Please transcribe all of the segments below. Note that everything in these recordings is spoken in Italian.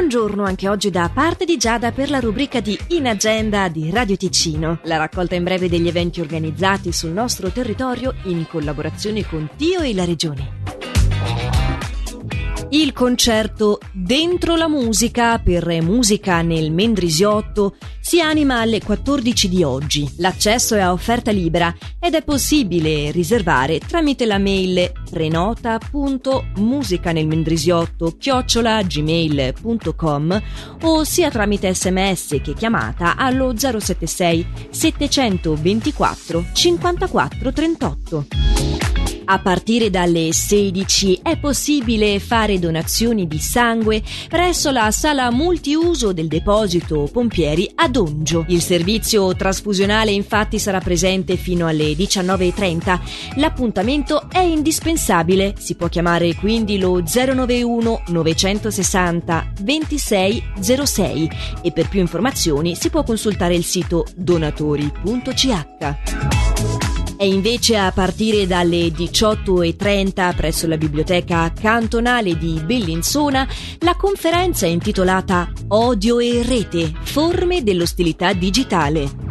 Buongiorno anche oggi da parte di Giada per la rubrica di In Agenda di Radio Ticino, la raccolta in breve degli eventi organizzati sul nostro territorio in collaborazione con Tio e la Regione. Il concerto Dentro la musica per musica nel Mendrisiotto si anima alle 14 di oggi. L'accesso è a offerta libera ed è possibile riservare tramite la mail prenota.musicanelmendrisiotto chiocciolagmail.com o sia tramite sms che chiamata allo 076 724 54 38. A partire dalle 16 è possibile fare donazioni di sangue presso la sala multiuso del deposito Pompieri a Dongio. Il servizio trasfusionale infatti sarà presente fino alle 19.30. L'appuntamento è indispensabile. Si può chiamare quindi lo 091 960 2606 e per più informazioni si può consultare il sito donatori.ch. È invece a partire dalle 18.30 presso la biblioteca cantonale di Bellinzona la conferenza intitolata Odio e rete, forme dell'ostilità digitale.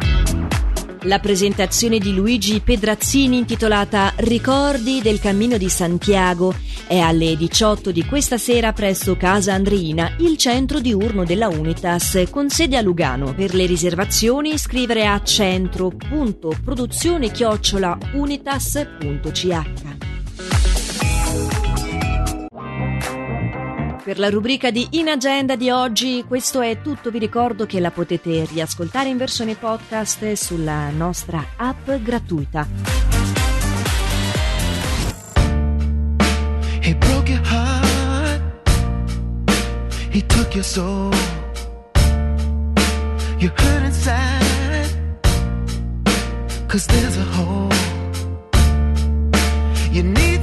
La presentazione di Luigi Pedrazzini intitolata Ricordi del cammino di Santiago è alle 18 di questa sera presso Casa Andreina, il centro diurno della Unitas, con sede a Lugano. Per le riservazioni scrivere a centro.produzione-unitas.ch. Per la rubrica di In Agenda di oggi. Questo è tutto, vi ricordo che la potete riascoltare in versione podcast sulla nostra app gratuita. He broke your heart, he took your soul, you hurt inside, cause there's a hole, you need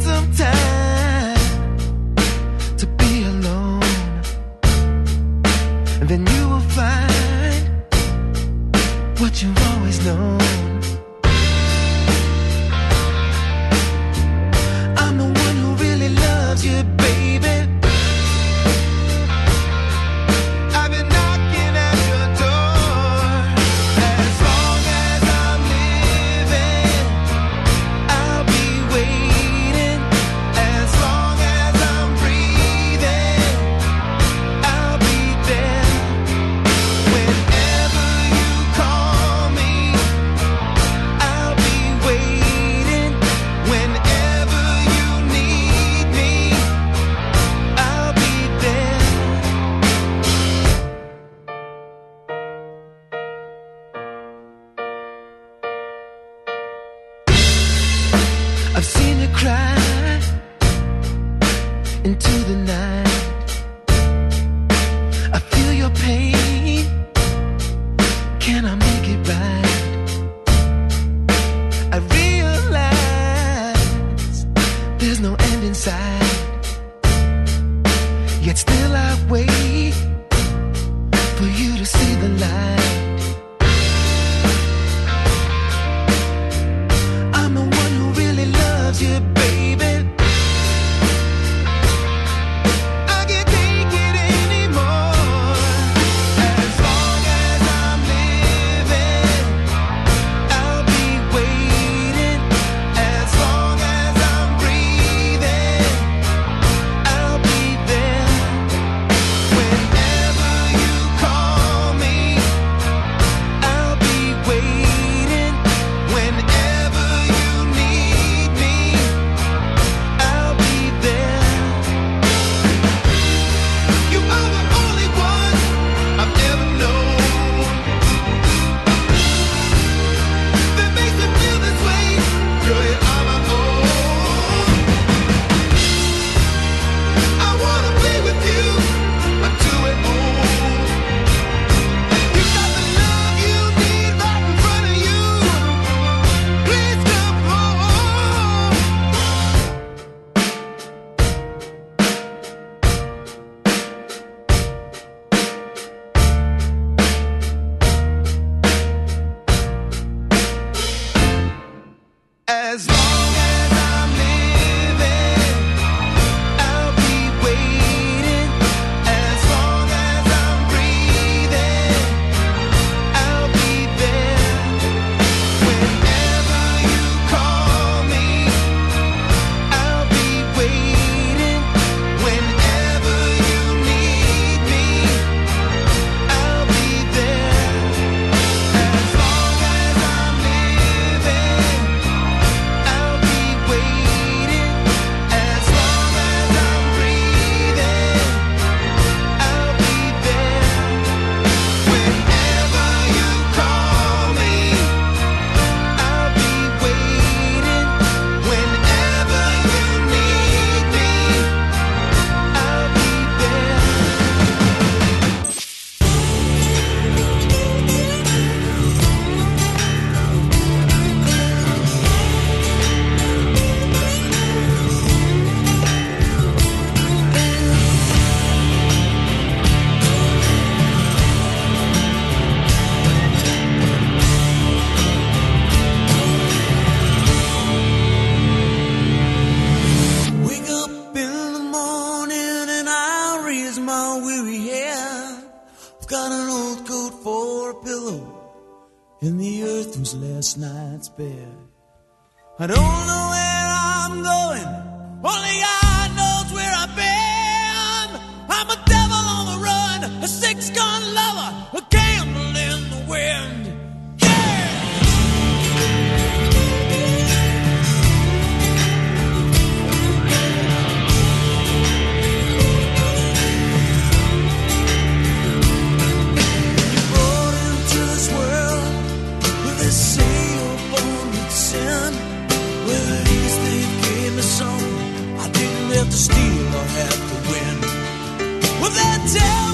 into the night. I feel your pain. Can I make it right? I realize there's no end in sight. Yet still I wait for you to see the light. weary head. I've got an old coat for a pillow, and the earth was last night's bed. I don't know where I'm going, only I tell